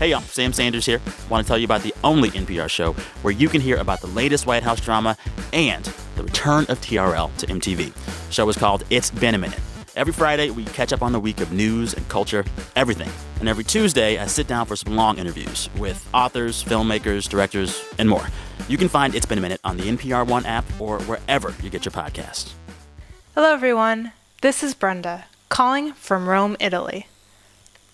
Hey, y'all, Sam Sanders here. Want to tell you about the only NPR show where you can hear about the latest White House drama and the return of TRL to MTV. The show is called It's Been a Minute. Every Friday, we catch up on the week of news and culture, everything. And every Tuesday, I sit down for some long interviews with authors, filmmakers, directors, and more. You can find It's Been a Minute on the NPR One app or wherever you get your podcasts. Hello, everyone. This is Brenda, calling from Rome, Italy.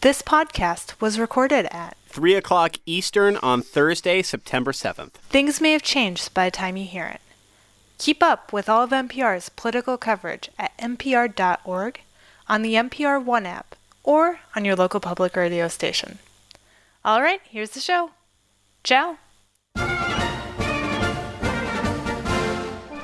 This podcast was recorded at 3 o'clock Eastern on Thursday, September 7th. Things may have changed by the time you hear it. Keep up with all of NPR's political coverage at npr.org, on the NPR One app, or on your local public radio station. All right, here's the show. Ciao.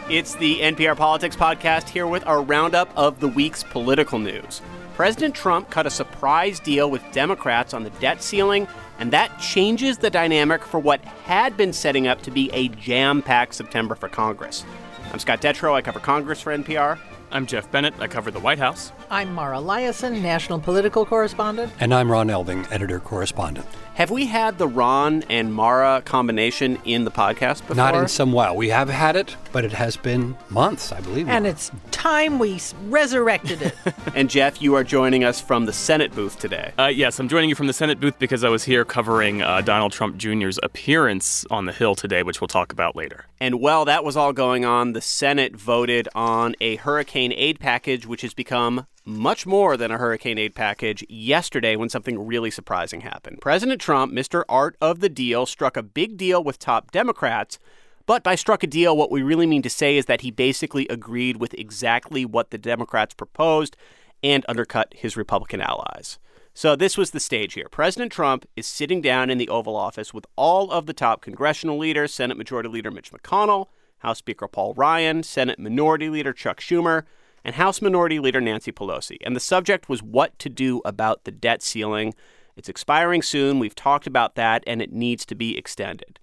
It's the NPR Politics Podcast here with our roundup of the week's political news. President Trump cut a surprise deal with Democrats on the debt ceiling, and that changes the dynamic for what had been setting up to be a jam packed September for Congress. I'm Scott Detrow. I cover Congress for NPR. I'm Geoff Bennett. I cover the White House. I'm Mara Liasson, national political correspondent. And I'm Ron Elving, editor correspondent. Have we had the Ron and Mara combination in the podcast before? Not in some while. We have had it, but it has been months, I believe. And it's time we resurrected it. and Geoff, you are joining us from the Senate booth today. Uh, yes, I'm joining you from the Senate booth because I was here covering uh, Donald Trump Jr.'s appearance on the Hill today, which we'll talk about later. And while that was all going on, the Senate voted on a hurricane aid package, which has become much more than a hurricane aid package yesterday when something really surprising happened. President Trump, Mr. Art of the Deal, struck a big deal with top Democrats. But by struck a deal, what we really mean to say is that he basically agreed with exactly what the Democrats proposed and undercut his Republican allies. So this was the stage here. President Trump is sitting down in the Oval Office with all of the top congressional leaders Senate Majority Leader Mitch McConnell, House Speaker Paul Ryan, Senate Minority Leader Chuck Schumer, and House Minority Leader Nancy Pelosi. And the subject was what to do about the debt ceiling. It's expiring soon. We've talked about that, and it needs to be extended.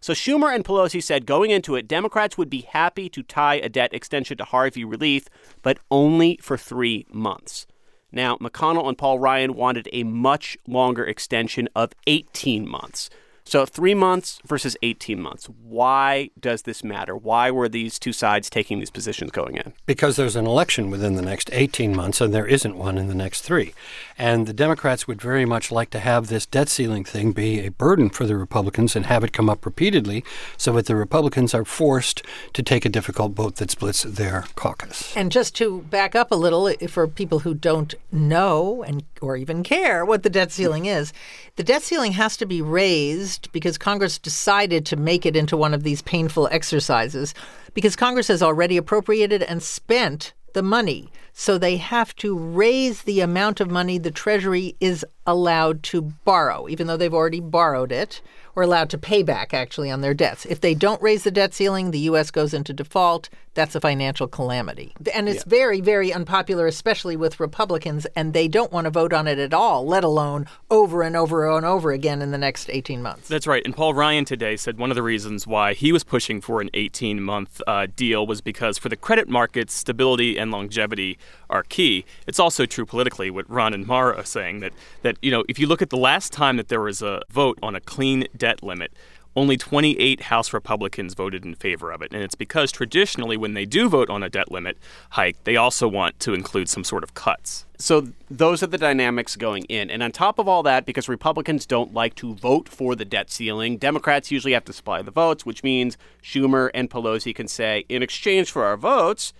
So Schumer and Pelosi said going into it, Democrats would be happy to tie a debt extension to Harvey relief, but only for three months. Now, McConnell and Paul Ryan wanted a much longer extension of 18 months. So, three months versus 18 months. Why does this matter? Why were these two sides taking these positions going in? Because there's an election within the next 18 months, and there isn't one in the next three. And the Democrats would very much like to have this debt ceiling thing be a burden for the Republicans and have it come up repeatedly so that the Republicans are forced to take a difficult vote that splits their caucus. And just to back up a little, for people who don't know and or even care what the debt ceiling is, the debt ceiling has to be raised because Congress decided to make it into one of these painful exercises because Congress has already appropriated and spent the money. So they have to raise the amount of money the Treasury is allowed to borrow, even though they've already borrowed it or allowed to pay back actually on their debts. If they don't raise the debt ceiling, the U.S. goes into default. That's a financial calamity. And it's yeah. very, very unpopular, especially with Republicans, and they don't want to vote on it at all, let alone over and over and over again in the next 18 months. That's right. And Paul Ryan today said one of the reasons why he was pushing for an 18 month uh, deal was because for the credit markets, stability and longevity are key. It's also true politically, what Ron and Mara are saying, that, that you know, if you look at the last time that there was a vote on a clean debt limit, only 28 House Republicans voted in favor of it. And it's because traditionally, when they do vote on a debt limit hike, they also want to include some sort of cuts. So those are the dynamics going in. And on top of all that, because Republicans don't like to vote for the debt ceiling, Democrats usually have to supply the votes, which means Schumer and Pelosi can say, in exchange for our votes,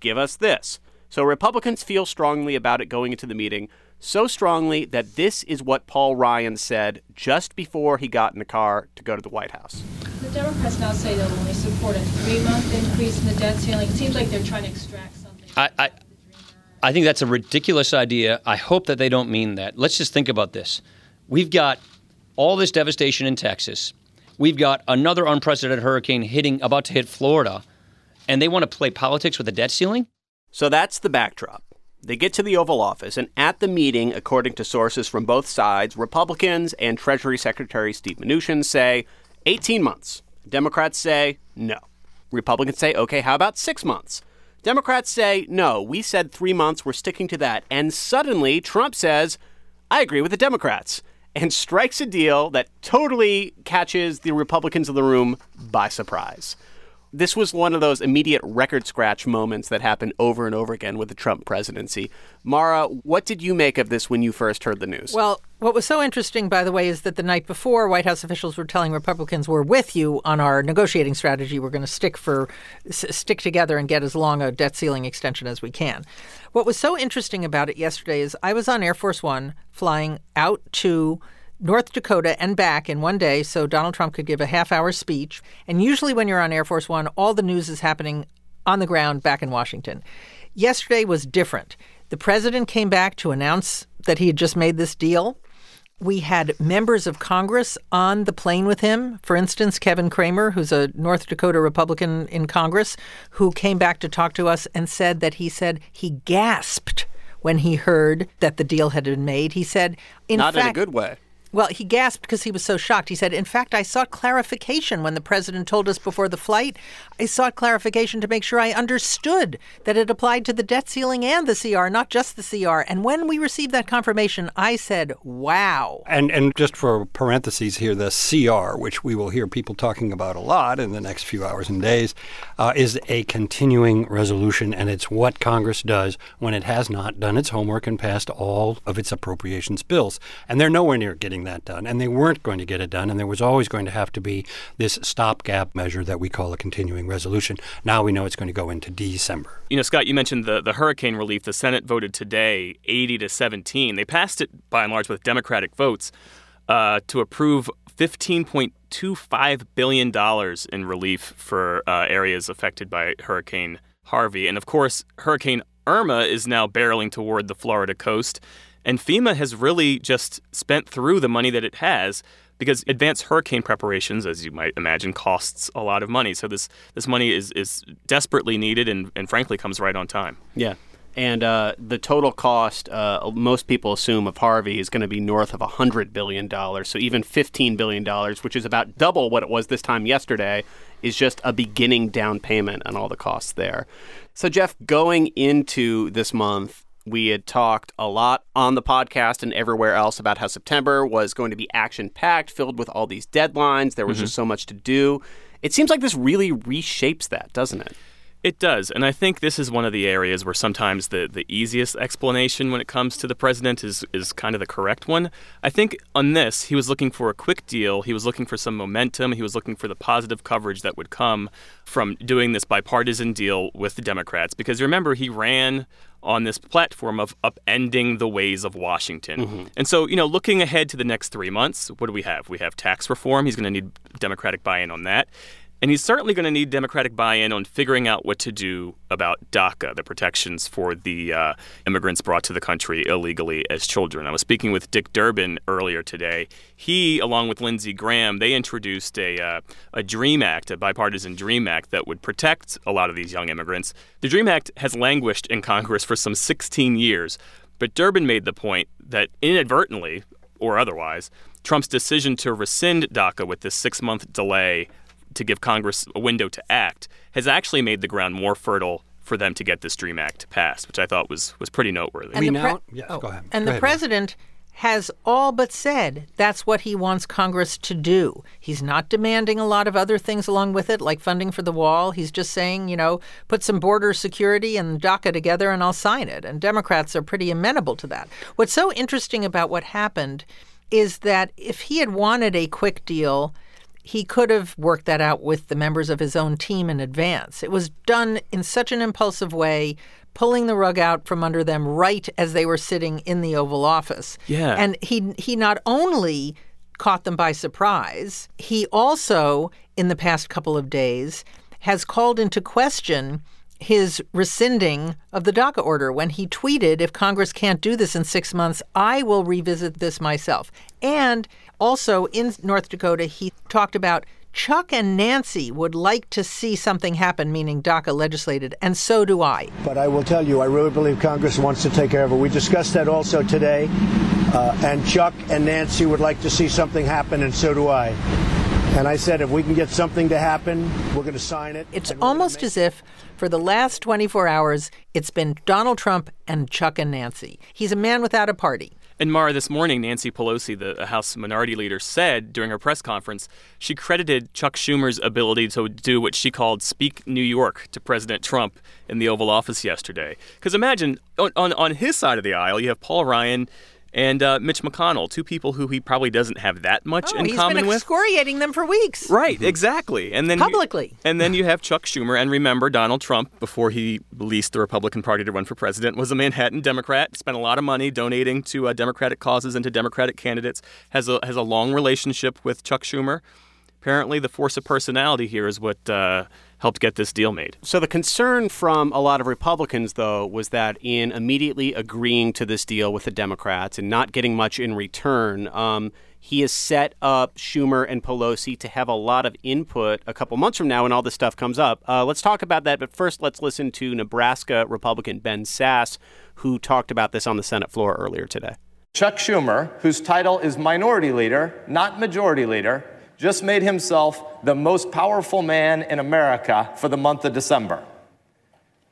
give us this. So Republicans feel strongly about it going into the meeting so strongly that this is what Paul Ryan said just before he got in the car to go to the White House. The Democrats now say they'll only support a three-month increase in the debt ceiling. It seems like they're trying to extract something. I, I, I think that's a ridiculous idea. I hope that they don't mean that. Let's just think about this. We've got all this devastation in Texas. We've got another unprecedented hurricane hitting, about to hit Florida, and they want to play politics with the debt ceiling? So that's the backdrop. They get to the Oval Office, and at the meeting, according to sources from both sides, Republicans and Treasury Secretary Steve Mnuchin say 18 months. Democrats say no. Republicans say, okay, how about six months? Democrats say, no, we said three months, we're sticking to that. And suddenly, Trump says, I agree with the Democrats. and strikes a deal that totally catches the Republicans in the room by surprise. This was one of those immediate record scratch moments that happened over and over again with the Trump presidency. Mara, what did you make of this when you first heard the news? Well, what was so interesting, by the way, is that the night before, White House officials were telling Republicans, "We're with you on our negotiating strategy. We're going to stick for stick together and get as long a debt ceiling extension as we can." What was so interesting about it yesterday is I was on Air Force One flying out to North Dakota and back in one day so Donald Trump could give a half hour speech. And usually, when you're on Air Force One, all the news is happening on the ground back in Washington. Yesterday was different. The president came back to announce that he had just made this deal. We had members of Congress on the plane with him. For instance, Kevin Cramer, who's a North Dakota Republican in Congress, who came back to talk to us and said that he said he gasped when he heard that the deal had been made. He said, in Not fact, in a good way. Well, he gasped because he was so shocked. He said, In fact, I sought clarification when the president told us before the flight. I sought clarification to make sure I understood that it applied to the debt ceiling and the CR, not just the CR. And when we received that confirmation, I said, Wow. And and just for parentheses here, the CR, which we will hear people talking about a lot in the next few hours and days, uh, is a continuing resolution, and it's what Congress does when it has not done its homework and passed all of its appropriations bills. And they're nowhere near getting that done, and they weren't going to get it done, and there was always going to have to be this stopgap measure that we call a continuing resolution. Now we know it's going to go into December. You know, Scott, you mentioned the, the hurricane relief. The Senate voted today 80 to 17. They passed it by and large with Democratic votes uh, to approve $15.25 billion in relief for uh, areas affected by Hurricane Harvey. And of course, Hurricane Irma is now barreling toward the Florida coast. And FEMA has really just spent through the money that it has because advanced hurricane preparations, as you might imagine, costs a lot of money. So this, this money is, is desperately needed and, and frankly comes right on time. Yeah. And uh, the total cost, uh, most people assume, of Harvey is going to be north of $100 billion. So even $15 billion, which is about double what it was this time yesterday, is just a beginning down payment on all the costs there. So, Geoff, going into this month, we had talked a lot on the podcast and everywhere else about how September was going to be action packed, filled with all these deadlines. There was mm-hmm. just so much to do. It seems like this really reshapes that, doesn't it? It does. And I think this is one of the areas where sometimes the, the easiest explanation when it comes to the president is, is kind of the correct one. I think on this, he was looking for a quick deal. He was looking for some momentum. He was looking for the positive coverage that would come from doing this bipartisan deal with the Democrats. Because remember, he ran on this platform of upending the ways of Washington. Mm-hmm. And so, you know, looking ahead to the next three months, what do we have? We have tax reform. He's going to need Democratic buy in on that. And he's certainly going to need Democratic buy in on figuring out what to do about DACA, the protections for the uh, immigrants brought to the country illegally as children. I was speaking with Dick Durbin earlier today. He, along with Lindsey Graham, they introduced a, uh, a DREAM Act, a bipartisan DREAM Act that would protect a lot of these young immigrants. The DREAM Act has languished in Congress for some 16 years, but Durbin made the point that inadvertently, or otherwise, Trump's decision to rescind DACA with this six month delay to give Congress a window to act has actually made the ground more fertile for them to get this DREAM Act passed, which I thought was was pretty noteworthy. We the now- yes, go ahead. And Go the ahead, Mara. president has all but said that's what he wants Congress to do. He's not demanding a lot of other things along with it, like funding for the wall. He's just saying, you know, put some border security and DACA together and I'll sign it. And Democrats are pretty amenable to that. What's so interesting about what happened is that if he had wanted a quick deal, he could have worked that out with the members of his own team in advance. It was done in such an impulsive way, pulling the rug out from under them right as they were sitting in the Oval Office. Yeah. And he he not only caught them by surprise, he also in the past couple of days has called into question his rescinding of the DACA order when he tweeted, if Congress can't do this in six months, I will revisit this myself. And also in North Dakota, he talked about Chuck and Nancy would like to see something happen, meaning DACA legislated, and so do I. But I will tell you, I really believe Congress wants to take care of it. We discussed that also today, uh, and Chuck and Nancy would like to see something happen, and so do I. And I said, if we can get something to happen, we're going to sign it. It's and we're gonna almost make- as if for the last 24 hours, it's been Donald Trump and Chuck and Nancy. He's a man without a party. And Mara, this morning, Nancy Pelosi, the House Minority Leader, said during her press conference she credited Chuck Schumer's ability to do what she called speak New York to President Trump in the Oval Office yesterday. Because imagine on, on, on his side of the aisle, you have Paul Ryan and uh, Mitch McConnell, two people who he probably doesn't have that much oh, in he's common been with. excoriating them for weeks. Right, exactly. And then publicly. You, and then you have Chuck Schumer, and remember Donald Trump before he released the Republican Party to run for president was a Manhattan Democrat, spent a lot of money donating to uh, Democratic causes and to Democratic candidates. has a has a long relationship with Chuck Schumer. Apparently, the force of personality here is what. Uh, helped get this deal made. So the concern from a lot of Republicans, though, was that in immediately agreeing to this deal with the Democrats and not getting much in return, um, he has set up Schumer and Pelosi to have a lot of input a couple months from now when all this stuff comes up. Uh, let's talk about that, but first, let's listen to Nebraska Republican Ben Sasse, who talked about this on the Senate floor earlier today. Chuck Schumer, whose title is Minority Leader, not Majority Leader, just made himself the most powerful man in America for the month of December.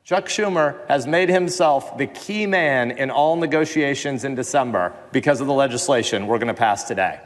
Chuck Schumer has made himself the key man in all negotiations in December because of the legislation we're going to pass today.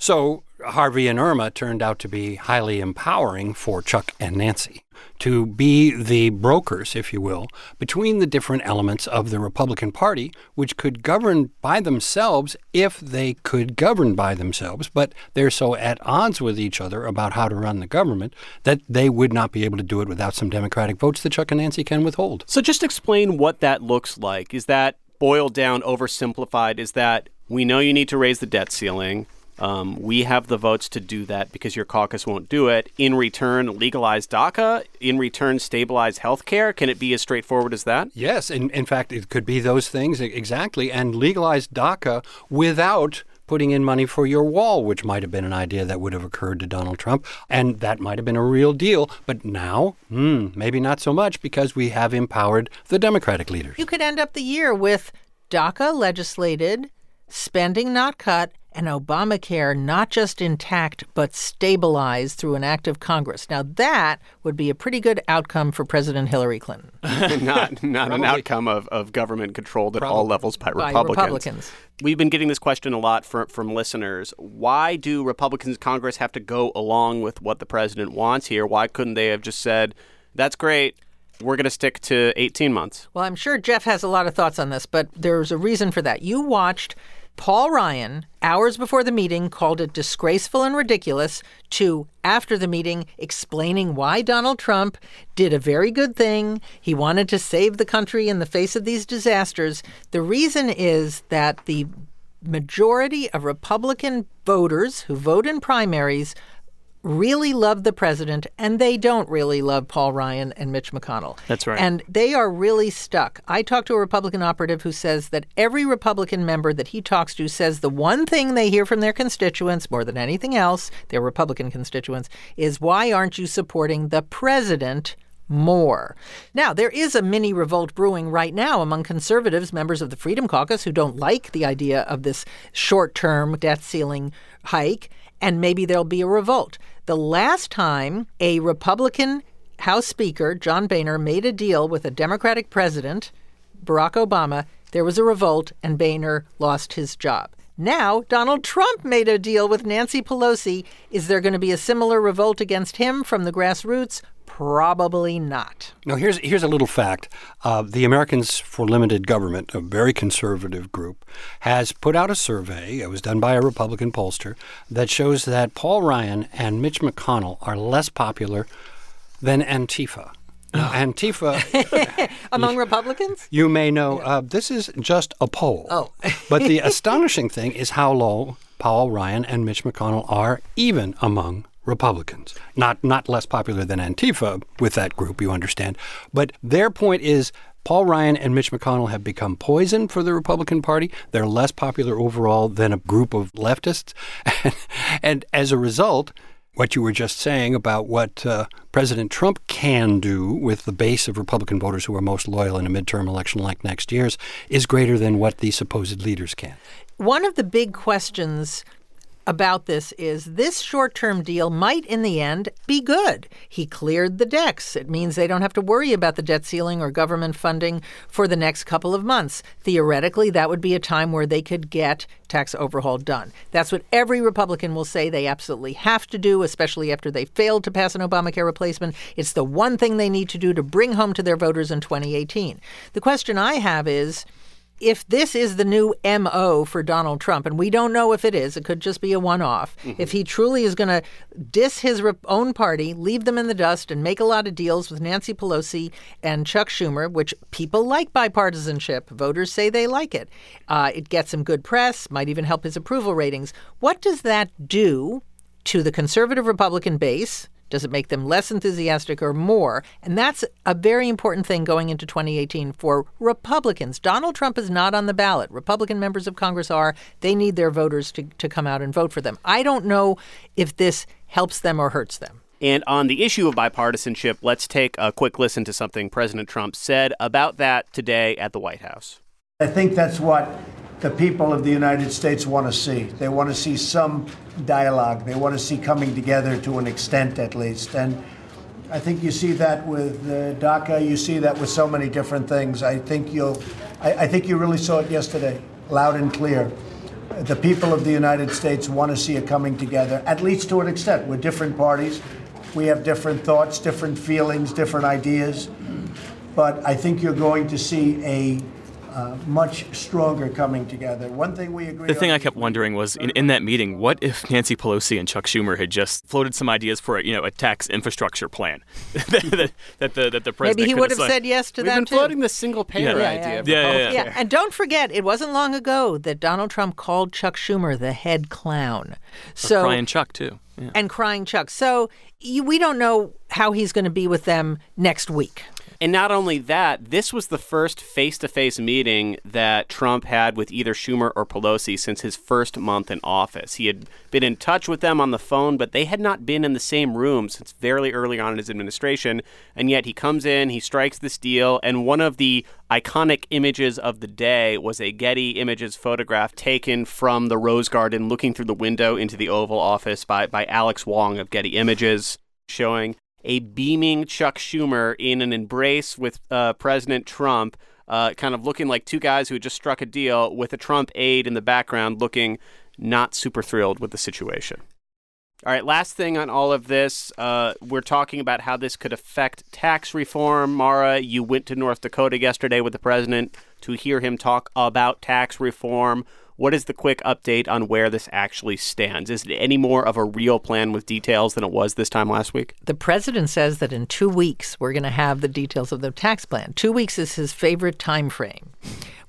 So Harvey and Irma turned out to be highly empowering for Chuck and Nancy to be the brokers, if you will, between the different elements of the Republican Party, which could govern by themselves if they could govern by themselves, but they're so at odds with each other about how to run the government that they would not be able to do it without some Democratic votes that Chuck and Nancy can withhold. So just explain what that looks like. Is that boiled down, oversimplified? Is that we know you need to raise the debt ceiling? Um, we have the votes to do that because your caucus won't do it. In return, legalize DACA. In return, stabilize health care. Can it be as straightforward as that? Yes. In, in fact, it could be those things exactly. And legalize DACA without putting in money for your wall, which might have been an idea that would have occurred to Donald Trump. And that might have been a real deal. But now, hmm, maybe not so much because we have empowered the Democratic leaders. You could end up the year with DACA legislated, spending not cut, and Obamacare not just intact, but stabilized through an act of Congress. Now, that would be a pretty good outcome for President Hillary Clinton. not not an outcome of, of government controlled at Probably. all levels by, By Republicans. Republicans. We've been getting this question a lot from, from listeners. Why do Republicans in Congress have to go along with what the president wants here? Why couldn't they have just said, that's great, we're going to stick to 18 months? Well, I'm sure Jeff has a lot of thoughts on this, but there's a reason for that. You watched Paul Ryan, hours before the meeting, called it disgraceful and ridiculous, to after the meeting explaining why Donald Trump did a very good thing. He wanted to save the country in the face of these disasters. The reason is that the majority of Republican voters who vote in primaries really love the president and they don't really love Paul Ryan and Mitch McConnell. That's right. And they are really stuck. I talked to a Republican operative who says that every Republican member that he talks to says the one thing they hear from their constituents more than anything else, their Republican constituents, is why aren't you supporting the president? more. Now, there is a mini revolt brewing right now among conservatives, members of the Freedom Caucus, who don't like the idea of this short term debt ceiling hike and maybe there'll be a revolt. The last time a Republican House Speaker, John Boehner, made a deal with a Democratic president, Barack Obama, there was a revolt and Boehner lost his job. Now, Donald Trump made a deal with Nancy Pelosi. Is there going to be a similar revolt against him from the grassroots? Probably not. Now, here's here's a little fact: uh, the Americans for Limited Government, a very conservative group, has put out a survey. It was done by a Republican pollster that shows that Paul Ryan and Mitch McConnell are less popular than Antifa. Now, Antifa, Among Republicans? you may know, uh, this is just a poll. Oh. but the astonishing thing is how low Paul Ryan and Mitch McConnell are, even among Republicans. Not not less popular than Antifa with that group, you understand. But their point is Paul Ryan and Mitch McConnell have become poison for the Republican Party. They're less popular overall than a group of leftists. And, as a result, what you were just saying about what uh, President Trump can do with the base of Republican voters who are most loyal in a midterm election like next year's is greater than what the supposed leaders can. One of the big questions about this is this short term deal might, in the end, be good. He cleared the decks. It means they don't have to worry about the debt ceiling or government funding for the next couple of months. Theoretically, that would be a time where they could get tax overhaul done. That's what every Republican will say they absolutely have to do, especially after they failed to pass an Obamacare replacement. It's the one thing they need to do to bring home to their voters in 2018. The question I have is, if this is the new MO for Donald Trump, and we don't know if it is, it could just be a one off. Mm-hmm. If he truly is going to diss his own party, leave them in the dust, and make a lot of deals with Nancy Pelosi and Chuck Schumer, which people like bipartisanship, voters say they like it, uh, it gets him good press, might even help his approval ratings. What does that do to the conservative Republican base? Does it make them less enthusiastic or more? And that's a very important thing going into 2018 for Republicans. Donald Trump is not on the ballot. Republican members of Congress are. They need their voters to, to come out and vote for them. I don't know if this helps them or hurts them. And on the issue of bipartisanship, let's take a quick listen to something President Trump said about that today at the White House. I think that's what the people of the United States want to see. They want to see some dialogue. They want to see coming together to an extent, at least. And I think you see that with uh, DACA. You see that with so many different things. I think you'll. I, I think you really saw it yesterday, loud and clear. The people of the United States want to see it coming together, at least to an extent. We're different parties. We have different thoughts, different feelings, different ideas. But I think you're going to see a uh, much stronger coming together. One thing we agree. The thing I kept wondering was in, in that meeting, what if Nancy Pelosi and Chuck Schumer had just floated some ideas for a, you know a tax infrastructure plan that, that, the that the president maybe he would have said yes to We've that been too. floating the single payer yeah. idea. Yeah, yeah, yeah, And don't forget, it wasn't long ago that Donald Trump called Chuck Schumer the head clown. So or crying Chuck too. Yeah. And crying Chuck. So you, we don't know how he's going to be with them next week. And not only that, this was the first face to face meeting that Trump had with either Schumer or Pelosi since his first month in office. He had been in touch with them on the phone, but they had not been in the same room since very early on in his administration. And yet he comes in, he strikes this deal, and one of the iconic images of the day was a Getty Images photograph taken from the Rose Garden looking through the window into the Oval Office by, by Alex Wong of Getty Images, showing a beaming Chuck Schumer in an embrace with uh, President Trump, uh, kind of looking like two guys who had just struck a deal, with a Trump aide in the background looking not super thrilled with the situation. All right, last thing on all of this, uh, we're talking about how this could affect tax reform. Mara, you went to North Dakota yesterday with the president to hear him talk about tax reform. What is the quick update on where this actually stands? Is it any more of a real plan with details than it was this time last week? The president says that in two weeks we're going to have the details of the tax plan. Two weeks is his favorite time frame.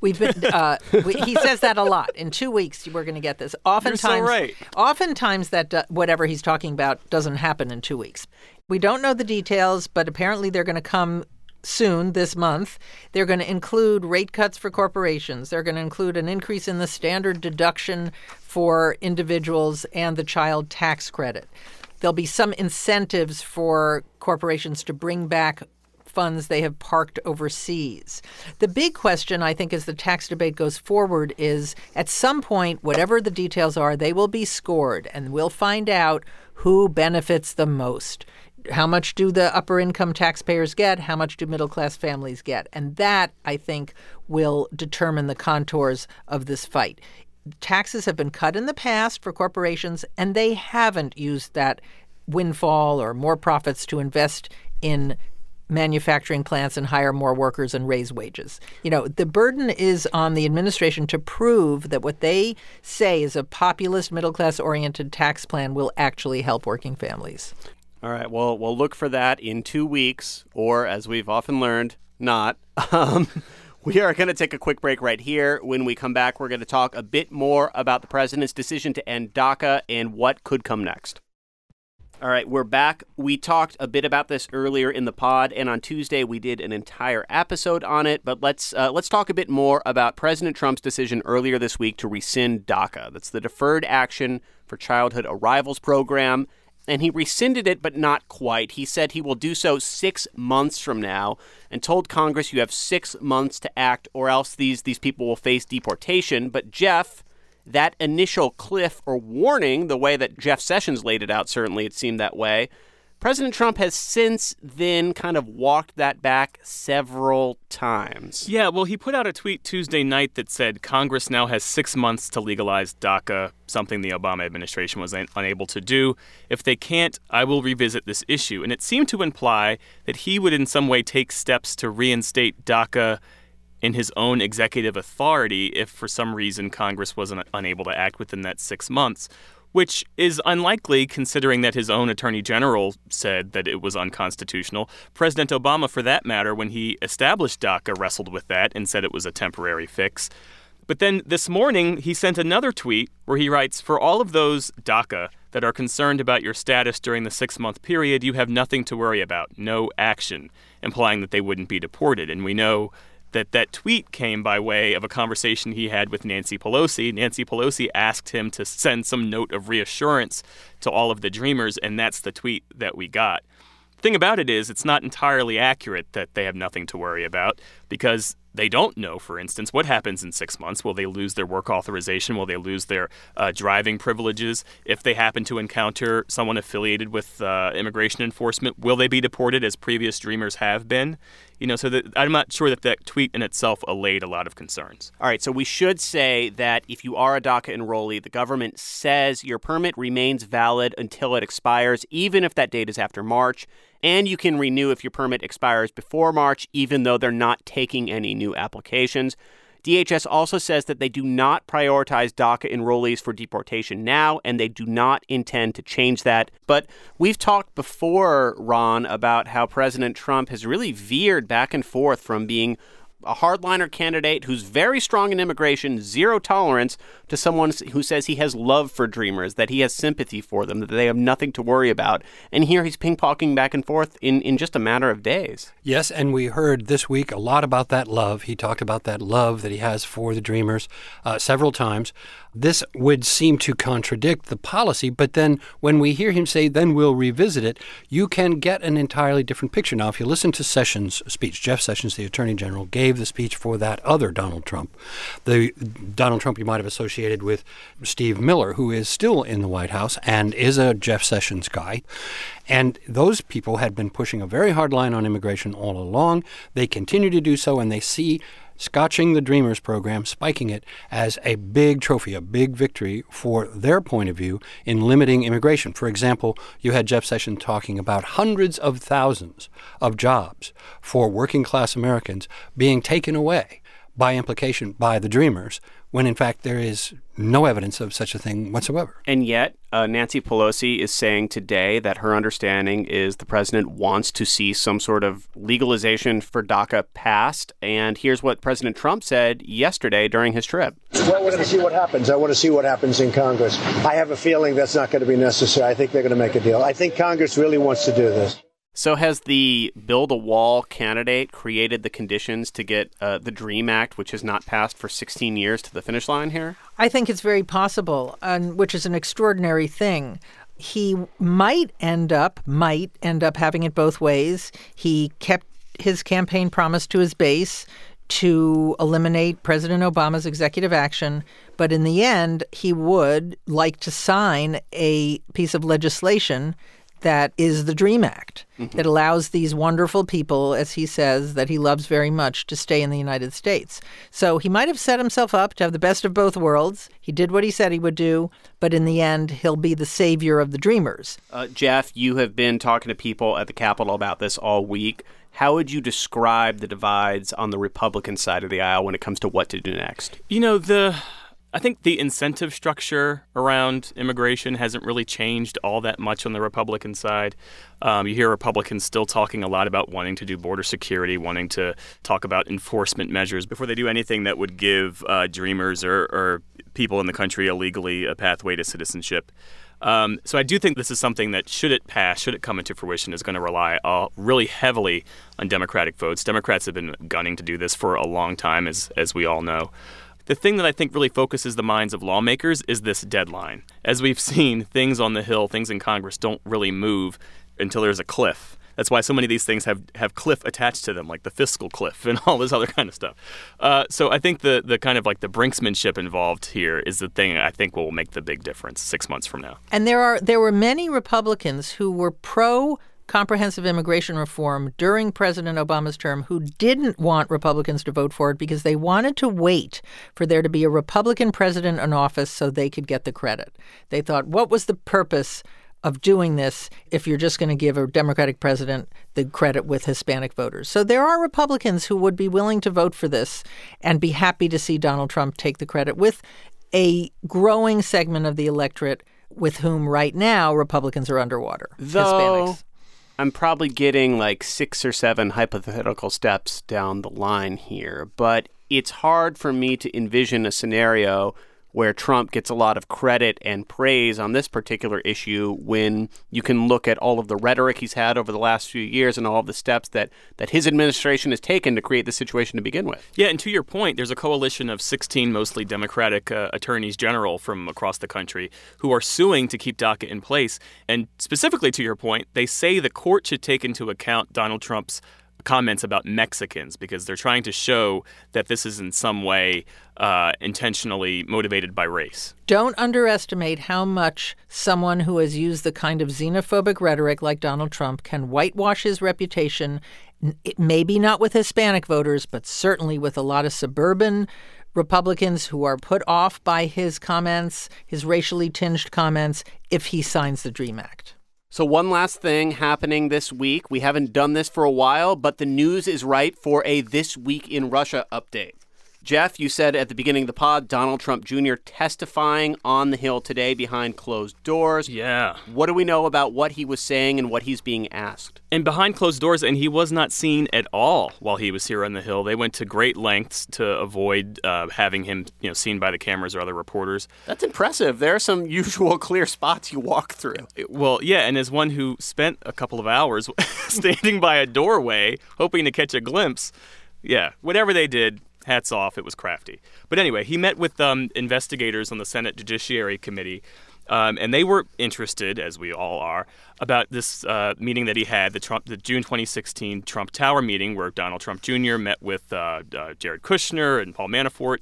We've been. Uh, we, he says that a lot. In two weeks, we're going to get this. Oftentimes, You're so right. Oftentimes, that uh, whatever he's talking about doesn't happen in two weeks. We don't know the details, but apparently they're going to come soon this month. They're going to include rate cuts for corporations. They're going to include an increase in the standard deduction for individuals and the child tax credit. There'll be some incentives for corporations to bring back funds they have parked overseas. The big question, I think, as the tax debate goes forward is at some point, whatever the details are, they will be scored and we'll find out who benefits the most how much do the upper income taxpayers get? How much do middle class families get? And that, I think, will determine the contours of this fight. Taxes have been cut in the past for corporations, and they haven't used that windfall or more profits to invest in manufacturing plants and hire more workers and raise wages. You know, the burden is on the administration to prove that what they say is a populist, middle class oriented tax plan will actually help working families. All right. Well, we'll look for that in two weeks, or as we've often learned, not. Um, we are going to take a quick break right here. When we come back, we're going to talk a bit more about the president's decision to end DACA and what could come next. All right, we're back. We talked a bit about this earlier in the pod, and on Tuesday we did an entire episode on it. But let's uh, let's talk a bit more about President Trump's decision earlier this week to rescind DACA. That's the Deferred Action for Childhood Arrivals program and he rescinded it, but not quite. He said he will do so six months from now and told Congress you have six months to act or else these, these people will face deportation. But Geoff, that initial cliff or warning, the way that Jeff Sessions laid it out, certainly it seemed that way. President Trump has since then kind of walked that back several times. Yeah, well, he put out a tweet Tuesday night that said Congress now has six months to legalize DACA, something the Obama administration was un- unable to do. If they can't, I will revisit this issue. And it seemed to imply that he would in some way take steps to reinstate DACA in his own executive authority if for some reason Congress wasn't unable to act within that six months which is unlikely considering that his own attorney general said that it was unconstitutional. President Obama, for that matter, when he established DACA, wrestled with that and said it was a temporary fix. But then this morning, he sent another tweet where he writes For all of those DACA that are concerned about your status during the six month period, you have nothing to worry about, no action, implying that they wouldn't be deported. And we know that that tweet came by way of a conversation he had with Nancy Pelosi. Nancy Pelosi asked him to send some note of reassurance to all of the dreamers, and that's the tweet that we got. The thing about it is, it's not entirely accurate that they have nothing to worry about because they don't know, for instance, what happens in six months. Will they lose their work authorization? Will they lose their uh, driving privileges? If they happen to encounter someone affiliated with uh, immigration enforcement, will they be deported as previous Dreamers have been? You know, so that, I'm not sure that that tweet in itself allayed a lot of concerns. All right, so we should say that if you are a DACA enrollee, the government says your permit remains valid until it expires, even if that date is after March. And you can renew if your permit expires before March, even though they're not taking any new applications. DHS also says that they do not prioritize DACA enrollees for deportation now, and they do not intend to change that. But we've talked before, Ron, about how President Trump has really veered back and forth from being a hardliner candidate who's very strong in immigration, zero tolerance, to someone who says he has love for dreamers, that he has sympathy for them, that they have nothing to worry about. And here he's ping ponging back and forth in, in just a matter of days. Yes, and we heard this week a lot about that love. He talked about that love that he has for the dreamers uh, several times. This would seem to contradict the policy, but then when we hear him say, then we'll revisit it, you can get an entirely different picture. Now, if you listen to Sessions' speech, Jeff Sessions, the Attorney General, gave the speech for that other Donald Trump, the Donald Trump you might have associated with Steve Miller, who is still in the White House and is a Jeff Sessions guy. And those people had been pushing a very hard line on immigration all along. They continue to do so, and they see Scotching the Dreamers program, spiking it as a big trophy, a big victory for their point of view in limiting immigration. For example, you had Jeff Sessions talking about hundreds of thousands of jobs for working class Americans being taken away by implication by the Dreamers when in fact there is no evidence of such a thing whatsoever. And yet, uh, Nancy Pelosi is saying today that her understanding is the president wants to see some sort of legalization for DACA passed. And here's what President Trump said yesterday during his trip. Well, I want to see what happens. I want to see what happens in Congress. I have a feeling that's not going to be necessary. I think they're going to make a deal. I think Congress really wants to do this. So, has the Build a Wall candidate created the conditions to get uh, the DREAM Act, which has not passed for 16 years, to the finish line here? I think it's very possible, and which is an extraordinary thing. He might end up, might end up having it both ways. He kept his campaign promise to his base to eliminate President Obama's executive action, but in the end, he would like to sign a piece of legislation that is the DREAM Act mm-hmm. that allows these wonderful people, as he says, that he loves very much, to stay in the United States. So he might have set himself up to have the best of both worlds. He did what he said he would do, but in the end, he'll be the savior of the dreamers. Uh, Geoff, you have been talking to people at the Capitol about this all week. How would you describe the divides on the Republican side of the aisle when it comes to what to do next? You know, the I think the incentive structure around immigration hasn't really changed all that much on the Republican side. Um, you hear Republicans still talking a lot about wanting to do border security, wanting to talk about enforcement measures before they do anything that would give uh, dreamers or, or, people in the country illegally a pathway to citizenship. Um, so I do think this is something that, should it pass, should it come into fruition, is going to rely uh, really heavily on Democratic votes. Democrats have been gunning to do this for a long time, as as we all know. The thing that I think really focuses the minds of lawmakers is this deadline. As we've seen, things on the Hill, things in Congress don't really move until there's a cliff. That's why so many of these things have, have cliff attached to them, like the fiscal cliff and all this other kind of stuff. Uh, so I think the the kind of like the brinksmanship involved here is the thing I think will make the big difference six months from now. And there are there were many Republicans who were pro comprehensive immigration reform during President Obama's term who didn't want Republicans to vote for it because they wanted to wait for there to be a Republican president in office so they could get the credit. They thought, what was the purpose of doing this if you're just going to give a Democratic president the credit with Hispanic voters. So there are Republicans who would be willing to vote for this and be happy to see Donald Trump take the credit with a growing segment of the electorate with whom right now Republicans are underwater. Though Hispanics. I'm probably getting like six or seven hypothetical steps down the line here, but it's hard for me to envision a scenario where Trump gets a lot of credit and praise on this particular issue when you can look at all of the rhetoric he's had over the last few years and all of the steps that, that his administration has taken to create the situation to begin with. Yeah, and to your point, there's a coalition of 16 mostly Democratic uh, attorneys general from across the country who are suing to keep DACA in place. And specifically to your point, they say the court should take into account Donald Trump's comments about Mexicans because they're trying to show that this is in some way uh, intentionally motivated by race. Don't underestimate how much someone who has used the kind of xenophobic rhetoric like Donald Trump can whitewash his reputation, maybe not with Hispanic voters, but certainly with a lot of suburban Republicans who are put off by his comments, his racially tinged comments, if he signs the DREAM Act. So, one last thing happening this week. We haven't done this for a while, but the news is right for a This Week in Russia update. Geoff, you said at the beginning of the pod, Donald Trump Jr. testifying on the Hill today behind closed doors. Yeah. What do we know about what he was saying and what he's being asked? And behind closed doors, and he was not seen at all while he was here on the Hill. They went to great lengths to avoid uh, having him, you know, seen by the cameras or other reporters. That's impressive. There are some usual clear spots you walk through. Well, yeah, and as one who spent a couple of hours standing by a doorway hoping to catch a glimpse, yeah, whatever they did, hats off. It was crafty. But anyway, he met with um, investigators on the Senate Judiciary Committee. Um, and they were interested, as we all are, about this uh, meeting that he had, the Trump, the June 2016 Trump Tower meeting, where Donald Trump Jr. met with uh, uh, Jared Kushner and Paul Manafort,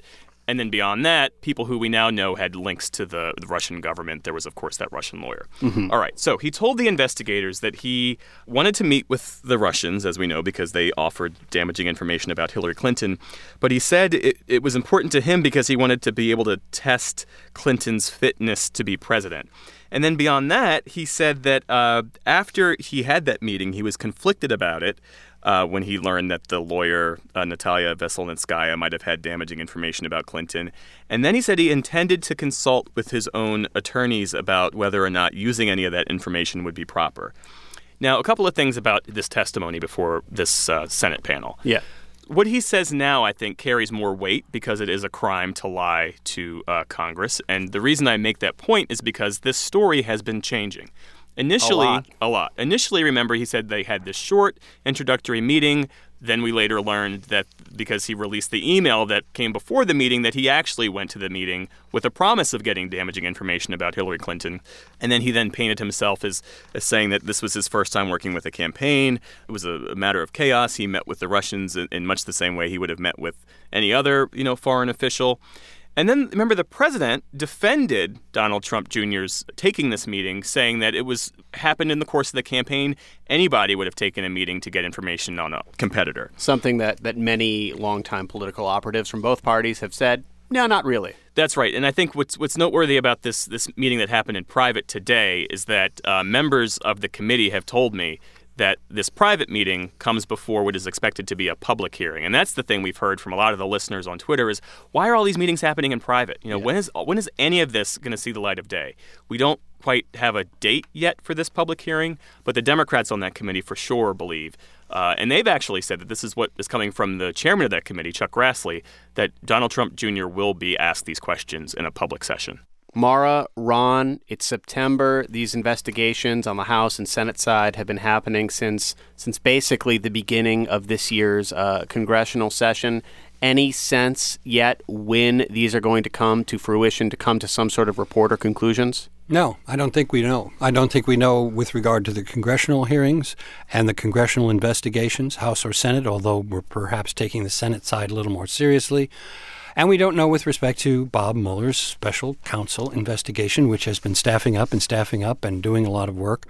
and then beyond that, people who we now know had links to the, the Russian government. There was, of course, that Russian lawyer. Mm-hmm. All right. So he told the investigators that he wanted to meet with the Russians, as we know, because they offered damaging information about Hillary Clinton. But he said it, it was important to him because he wanted to be able to test Clinton's fitness to be president. And then beyond that, he said that uh, after he had that meeting, he was conflicted about it uh, when he learned that the lawyer, uh, Natalia Veselnitskaya, might have had damaging information about Clinton. And then he said he intended to consult with his own attorneys about whether or not using any of that information would be proper. Now, a couple of things about this testimony before this uh, Senate panel. Yeah. What he says now, I think, carries more weight because it is a crime to lie to uh, Congress. And the reason I make that point is because this story has been changing. Initially, A lot. a lot. Initially, remember, he said they had this short introductory meeting. Then we later learned that because he released the email that came before the meeting, that he actually went to the meeting with a promise of getting damaging information about Hillary Clinton. And then he then painted himself as, as saying that this was his first time working with a campaign. It was a, a matter of chaos. He met with the Russians in, in much the same way he would have met with any other, you know, foreign official. And then remember, the president defended Donald Trump Jr.'s taking this meeting, saying that it was happened in the course of the campaign. Anybody would have taken a meeting to get information on a competitor. Something that, that many longtime political operatives from both parties have said, no, not really. That's right, and I think what's what's noteworthy about this this meeting that happened in private today is that uh, members of the committee have told me that this private meeting comes before what is expected to be a public hearing. And that's the thing we've heard from a lot of the listeners on Twitter is why are all these meetings happening in private? You know, Yeah. when is when is any of this going to see the light of day? We don't quite have a date yet for this public hearing, but the Democrats on that committee for sure believe uh, and they've actually said that this is what is coming from the chairman of that committee, Chuck Grassley, that Donald Trump Jr. will be asked these questions in a public session. Mara, Ron, it's September. These investigations on the House and Senate side have been happening since since basically the beginning of this year's uh, congressional session. any sense yet when these are going to come to fruition, to come to some sort of report or conclusions? No, I don't think we know. I don't think we know with regard to the congressional hearings and the congressional investigations, House or Senate, although we're perhaps taking the Senate side a little more seriously. And we don't know with respect to Bob Mueller's special counsel investigation, which has been staffing up and staffing up and doing a lot of work.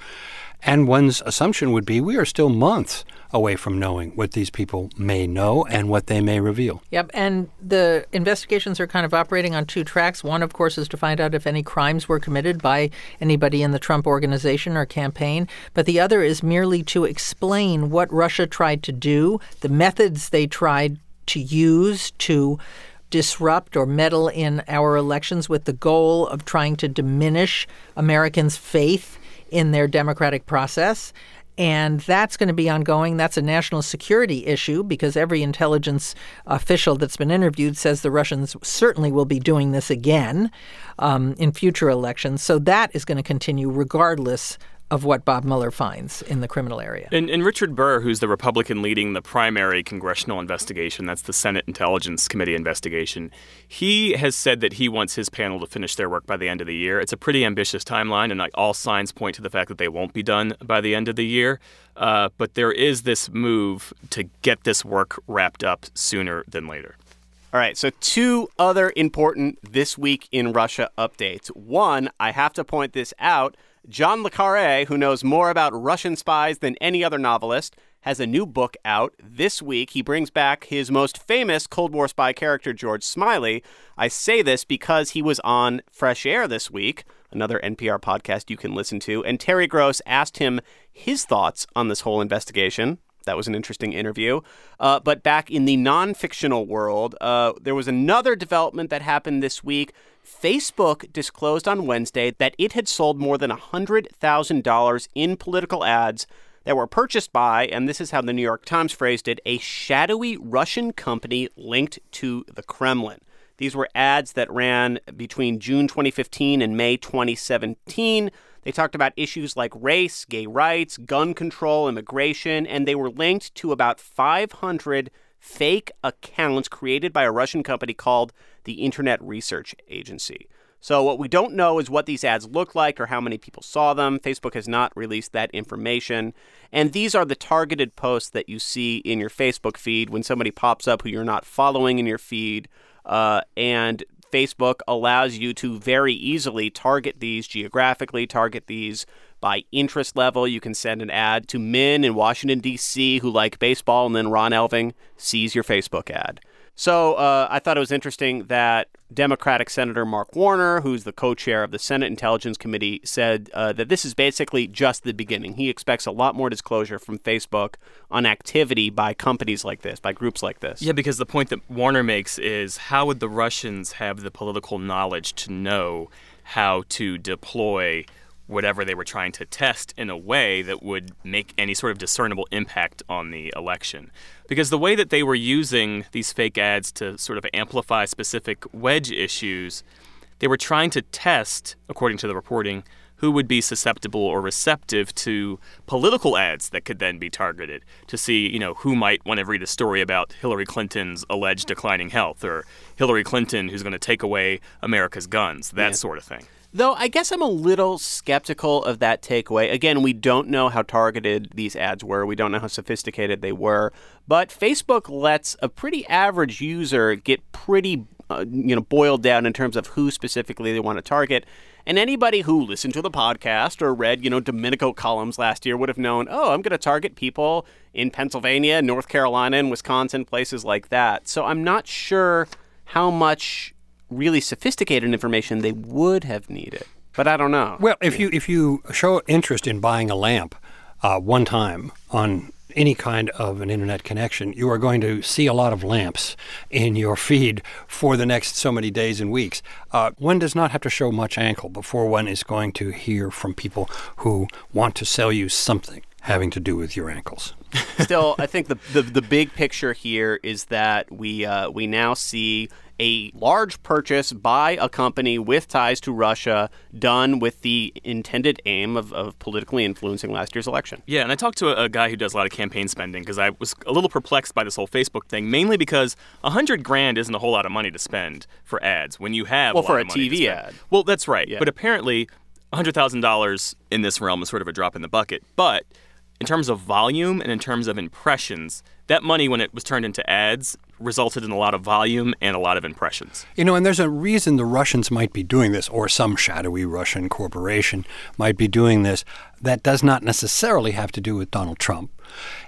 And one's assumption would be we are still months away from knowing what these people may know and what they may reveal. Yep. And the investigations are kind of operating on two tracks. One, of course, is to find out if any crimes were committed by anybody in the Trump organization or campaign. But the other is merely to explain what Russia tried to do, the methods they tried to use to disrupt or meddle in our elections with the goal of trying to diminish Americans' faith in their democratic process. And that's going to be ongoing. That's a national security issue because every intelligence official that's been interviewed says the Russians certainly will be doing this again um, in future elections. So that is going to continue regardless of what Bob Mueller finds in the criminal area. And, and, Richard Burr, who's the Republican leading the primary congressional investigation, that's the Senate Intelligence Committee investigation, he has said that he wants his panel to finish their work by the end of the year. It's a pretty ambitious timeline, and like, all signs point to the fact that they won't be done by the end of the year. Uh, but there is this move to get this work wrapped up sooner than later. All right, so two other important This Week in Russia updates. One, I have to point this out. John Le Carre, who knows more about Russian spies than any other novelist, has a new book out this week. He brings back his most famous Cold War spy character, George Smiley. I say this because he was on Fresh Air this week, another NPR podcast you can listen to, and Terry Gross asked him his thoughts on this whole investigation. That was an interesting interview. Uh, but back in the non fictional world, uh, there was another development that happened this week. Facebook disclosed on Wednesday that it had sold more than $100,000 in political ads that were purchased by, and this is how the New York Times phrased it, a shadowy Russian company linked to the Kremlin. These were ads that ran between June 2015 and May 2017. They talked about issues like race, gay rights, gun control, immigration, and they were linked to about 500 fake accounts created by a Russian company called the Internet Research Agency. So, what we don't know is what these ads look like or how many people saw them. Facebook has not released that information. And these are the targeted posts that you see in your Facebook feed when somebody pops up who you're not following in your feed. Uh, and Facebook allows you to very easily target these geographically, target these by interest level. You can send an ad to men in Washington, D.C. who like baseball, and then Ron Elving sees your Facebook ad. So uh, I thought it was interesting that Democratic Senator Mark Warner, who's the co chair of the Senate Intelligence Committee, said uh, that this is basically just the beginning. He expects a lot more disclosure from Facebook on activity by companies like this, by groups like this. Yeah, because the point that Warner makes is how would the Russians have the political knowledge to know how to deploy whatever they were trying to test in a way that would make any sort of discernible impact on the election. Because the way that they were using these fake ads to sort of amplify specific wedge issues, they were trying to test, according to the reporting, who would be susceptible or receptive to political ads that could then be targeted to see, you know, who might want to read a story about Hillary Clinton's alleged declining health or Hillary Clinton who's going to take away America's guns, that yeah. sort of thing. Though I guess I'm a little skeptical of that takeaway. Again, we don't know how targeted these ads were. We don't know how sophisticated they were. But Facebook lets a pretty average user get pretty, uh, you know, boiled down in terms of who specifically they want to target. And anybody who listened to the podcast or read, you know, Domenico columns last year would have known, oh, I'm going to target people in Pennsylvania, North Carolina, and Wisconsin, places like that. So I'm not sure how much really sophisticated information they would have needed. But I don't know. Well, if you if you show interest in buying a lamp uh, one time on any kind of an internet connection, you are going to see a lot of lamps in your feed for the next so many days and weeks. Uh, one does not have to show much ankle before one is going to hear from people who want to sell you something having to do with your ankles. Still, I think the, the, the big picture here is that we uh, we now see a large purchase by a company with ties to Russia, done with the intended aim of, of politically influencing last year's election. Yeah, and I talked to a, a guy who does a lot of campaign spending because I was a little perplexed by this whole Facebook thing, mainly because a hundred grand isn't a whole lot of money to spend for ads when you have well a for a TV ad. Well, that's right, Yeah. but apparently, hundred thousand dollars in this realm is sort of a drop in the bucket, but. In terms of volume and in terms of impressions, that money, when it was turned into ads, resulted in a lot of volume and a lot of impressions. You know, and there's a reason the Russians might be doing this, or some shadowy Russian corporation might be doing this, that does not necessarily have to do with Donald Trump.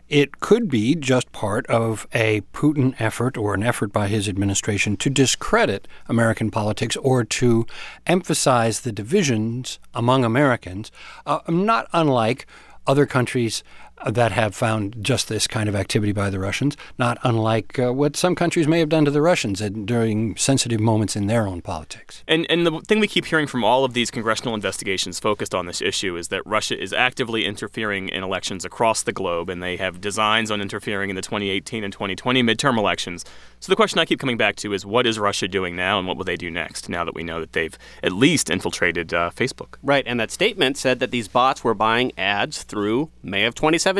It could be just part of a Putin effort or an effort by his administration to discredit American politics or to emphasize the divisions among Americans, uh, not unlike other countries that have found just this kind of activity by the Russians, not unlike uh, what some countries may have done to the Russians at, during sensitive moments in their own politics. And and the thing we keep hearing from all of these congressional investigations focused on this issue is that Russia is actively interfering in elections across the globe, and they have designs on interfering in the 2018 and 2020 midterm elections. So the question I keep coming back to is, what is Russia doing now, and what will they do next? Now that we know that they've at least infiltrated uh, Facebook. Right, and that statement said that these bots were buying ads through May of 2017,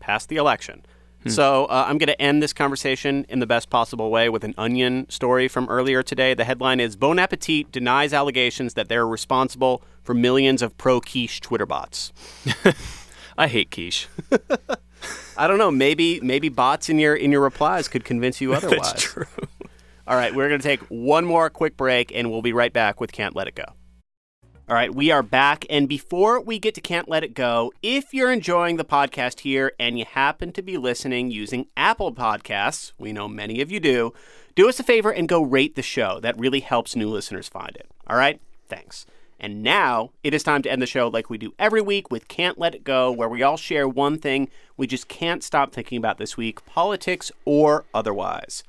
past the election. So uh, I'm going to end this conversation in the best possible way with an Onion story from earlier today. The headline is Bon Appetit denies allegations that they're responsible for millions of pro quiche Twitter bots. I hate quiche. I don't know. Maybe maybe bots in your in your replies could convince you otherwise. That's true. All right, we're going to take one more quick break, and we'll be right back with Can't Let It Go. All right, we are back. And before we get to Can't Let It Go, if you're enjoying the podcast here and you happen to be listening using Apple Podcasts, we know many of you do, do us a favor and go rate the show. That really helps new listeners find it. All right? Thanks. And now it is time to end the show like we do every week with Can't Let It Go, where we all share one thing we just can't stop thinking about this week, politics or otherwise.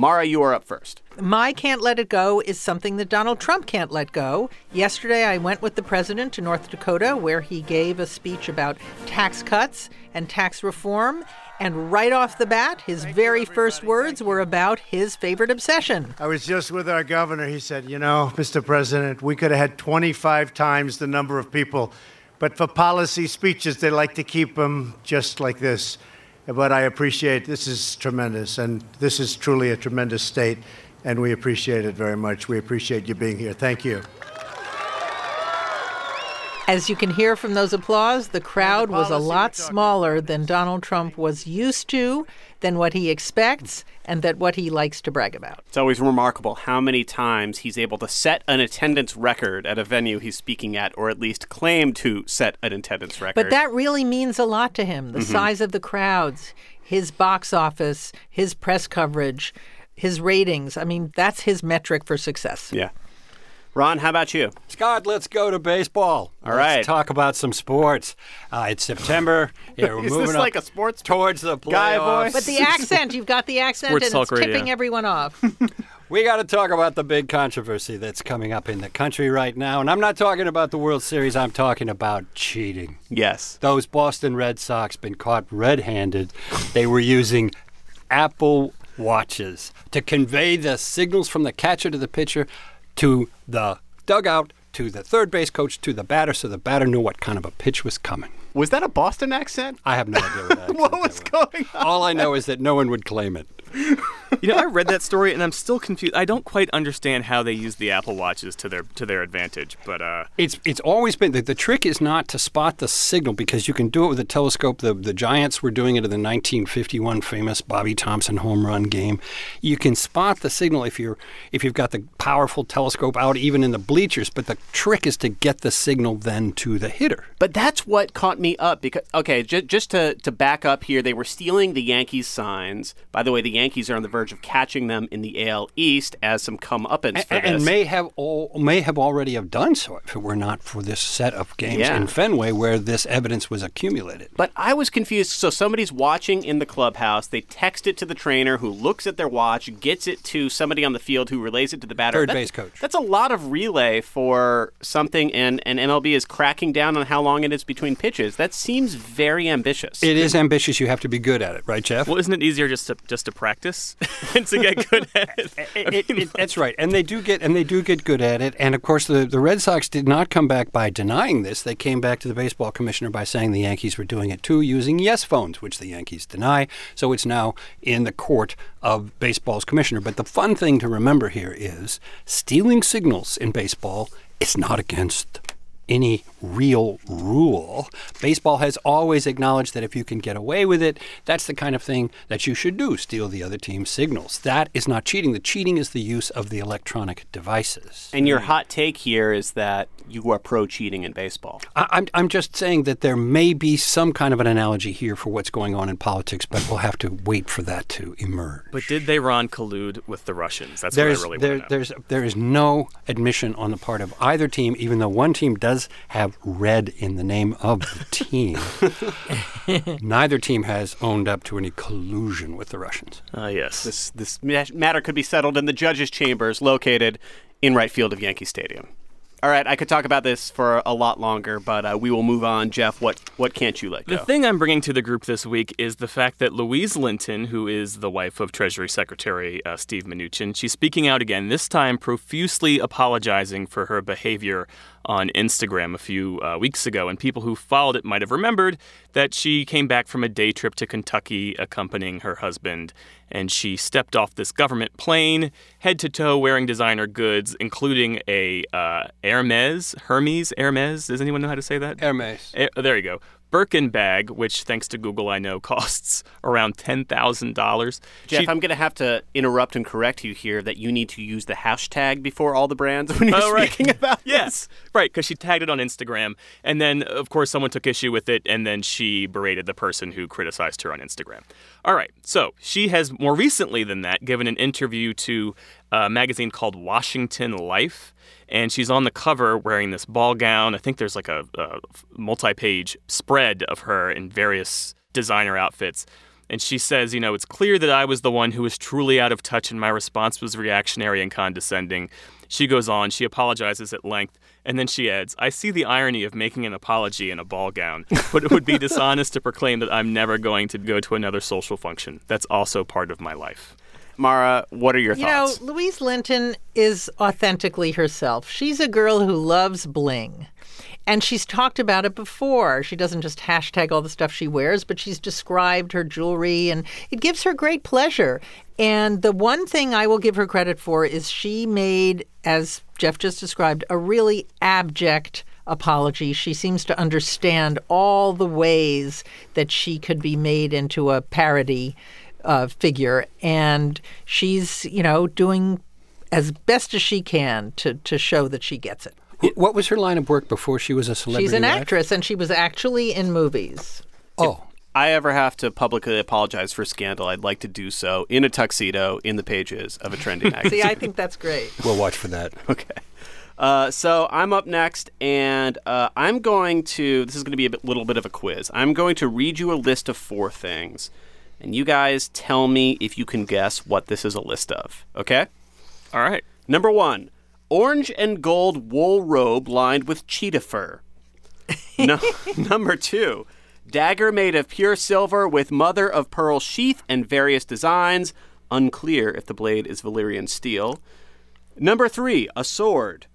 Mara, you are up first. My can't let it go is something that Donald Trump can't let go. Yesterday, I went with the president to North Dakota where he gave a speech about tax cuts and tax reform. And right off the bat, his very first words were about his favorite obsession. I was just with our governor. He said, You know, Mr. President, we could have had 25 times the number of people, but for policy speeches, they like to keep them just like this. But I appreciate this is tremendous, and this is truly a tremendous state, and we appreciate it very much. We appreciate you being here. Thank you. As you can hear from those applause, the crowd was a lot smaller than Donald Trump was used to, than what he expects, and that what he likes to brag about. It's always remarkable how many times he's able to set an attendance record at a venue he's speaking at, or at least claim to set an attendance record. But that really means a lot to him. Mm-hmm. The size of the crowds, his box office, his press coverage, his ratings. I mean, that's his metric for success. Yeah. Ron, how about you? Scott, let's go to baseball. All let's right. talk about some sports. Uh, it's September. Yeah, we're Is moving this up like a sports towards the guy playoffs. voice? But the accent, you've got the accent, Sports and talk it's radio. tipping everyone off. We got to talk about the big controversy that's coming up in the country right now. And I'm not talking about the World Series, I'm talking about cheating. Yes. Those Boston Red Sox been caught red handed. They were using Apple Watches to convey the signals from the catcher to the pitcher to the dugout to the third base coach to the batter so the batter knew what kind of a pitch was coming. Was that a Boston accent? I have no idea what that What was going on? All I know is that no one would claim it. You know, I read that story and I'm still confused. I don't quite understand how they use the Apple Watches to their to their advantage. But uh, It's it's always been the, the trick is not to spot the signal because you can do it with a telescope. The the Giants were doing it in the 1951 famous Bobby Thomson home run game. You can spot the signal if you're if you've got the powerful telescope out even in the bleachers. But the trick is to get the signal then to the hitter. But that's what caught me up because okay, j- just to to back up here, they were stealing the Yankees signs. By the way, the Yankees are on the verge of catching them in the AL East as some comeuppance for A- and this. may have all may have already have done so if it were not for this set of games Yeah. in Fenway where this evidence was accumulated. But I was confused. So somebody's watching in the clubhouse. They text it to the trainer, who looks at their watch, gets it to somebody on the field, who relays it to the batter. Third That- base coach. That's a lot of relay for something, and and MLB is cracking down on how long it is between pitches. That seems very ambitious. It is ambitious. You have to be good at it, right, Geoff? well, isn't it easier just to just to practice? and to get good at it. It- it- that's right, and they do get and they do get good at it. And of course, the the Red Sox did not come back by denying this. They came back to the baseball commissioner by saying the Yankees were doing it too, using yes phones, which the Yankees deny. So it's now in the court of baseball's commissioner. But the fun thing to remember here is stealing signals in baseball is not against any real rule. Baseball has always acknowledged that if you can get away with it, that's the kind of thing that you should do steal the other team's signals. That is not cheating. The cheating is the use of the electronic devices. And your hot take here is that you are pro cheating in baseball. I, I'm, I'm just saying that there may be some kind of an analogy here for what's going on in politics, but we'll have to wait for that to emerge. But did they Ron collude with the Russians? That's there's, what I really there, want to know. there's, there is no admission on the part of either team, even though one team does have red in the name of the team. Neither team has owned up to any collusion with the Russians. Ah, yes. This this matter could be settled in the judges' chambers located in right field of Yankee Stadium. All right, I could talk about this for a lot longer, but uh, we will move on. Geoff, what what can't you let go? The thing I'm bringing to the group this week is the fact that Louise Linton, who is the wife of Treasury Secretary uh, Steve Mnuchin, she's speaking out again, this time profusely apologizing for her behavior on Instagram a few uh, weeks ago. And people who followed it might have remembered that she came back from a day trip to Kentucky accompanying her husband. And she stepped off this government plane, head to toe, wearing designer goods, including a uh, Hermes, Hermes, Hermes. Does anyone know how to say that? Hermes. Eh, there you go. Birkin bag, which thanks to Google I know costs around ten thousand dollars. Geoff, I'm going to have to interrupt and correct you here that you need to use the hashtag before all the brands when you're Oh, right. speaking about this. yes, right, because she tagged it on Instagram, and then of course someone took issue with it, and then she berated the person who criticized her on Instagram. All right, so she has more recently than that given an interview to a magazine called Washington Life, and she's on the cover wearing this ball gown. I think there's like a, a multi-page spread of her in various designer outfits. And she says, you know, it's clear that I was the one who was truly out of touch and my response was reactionary and condescending. She goes on, she apologizes at length, and then she adds, I see the irony of making an apology in a ball gown, but it would be dishonest to proclaim that I'm never going to go to another social function. That's also part of my life. Mara, what are your You thoughts? know, Louise Linton is authentically herself. She's a girl who loves bling. And she's talked about it before. She doesn't just hashtag all the stuff she wears, but she's described her jewelry, and it gives her great pleasure. And the one thing I will give her credit for is she made, as Geoff just described, a really abject apology. She seems to understand all the ways that she could be made into a parody uh, figure, and she's you know doing as best as she can to to show that she gets it. What was her line of work before she was a celebrity? She's an wife? actress, and she was actually in movies. Oh, I ever have to publicly apologize for scandal, I'd like to do so in a tuxedo in the pages of a trending magazine. See, I think that's great. we'll watch for that. Okay. Uh, so I'm up next, and uh, I'm going to. This is going to be a bit, little bit of a quiz. I'm going to read you a list of four things, and you guys tell me if you can guess what this is a list of. Okay? All right. Number one orange and gold wool robe lined with cheetah fur. no, number two dagger made of pure silver with mother of pearl sheath and various designs. Unclear if the blade is Valyrian steel. Number three, a sword.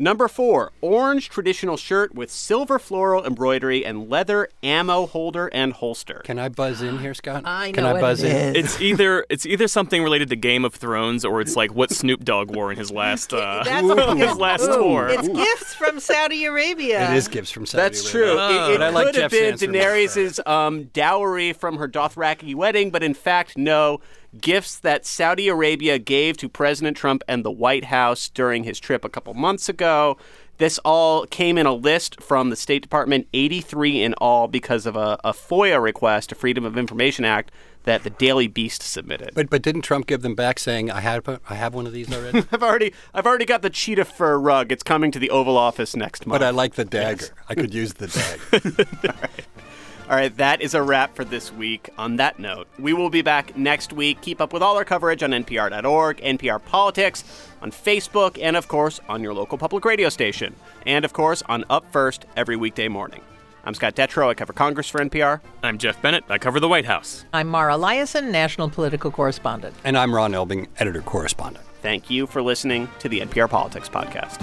Number four, orange traditional shirt with silver floral embroidery and leather ammo holder and holster. Can I buzz in here, Scott? I know Can I what buzz it in? is. It's either it's either something related to Game of Thrones or it's like what Snoop Dogg wore in his last uh, his last tour. It's gifts from Saudi Arabia. It is gifts from Saudi That's Arabia. true. it it But I like could have Geoff been Sansom much Daenerys' um, dowry from her Dothraki wedding, but in fact, no. Gifts that Saudi Arabia gave to President Trump and the White House during his trip a couple months ago. This all came in a list from the State Department, 83 in all, because of a, a FOIA request, a Freedom of Information Act, that the Daily Beast submitted. But but didn't Trump give them back saying I have I have one of these already? I've already I've already got the cheetah fur rug. It's coming to the Oval Office next month. but I like the dagger. I could use the dagger. All right, that is a wrap for this week. On that note, we will be back next week. Keep up with all our coverage on npr.org, NPR Politics, on Facebook, and of course on your local public radio station. And of course on Up First every weekday morning. I'm Scott Detrow. I cover Congress for NPR. I'm Geoff Bennett. I cover the White House. I'm Mara Liasson, national political correspondent. And I'm Ron Elving, editor correspondent. Thank you for listening to the NPR Politics Podcast.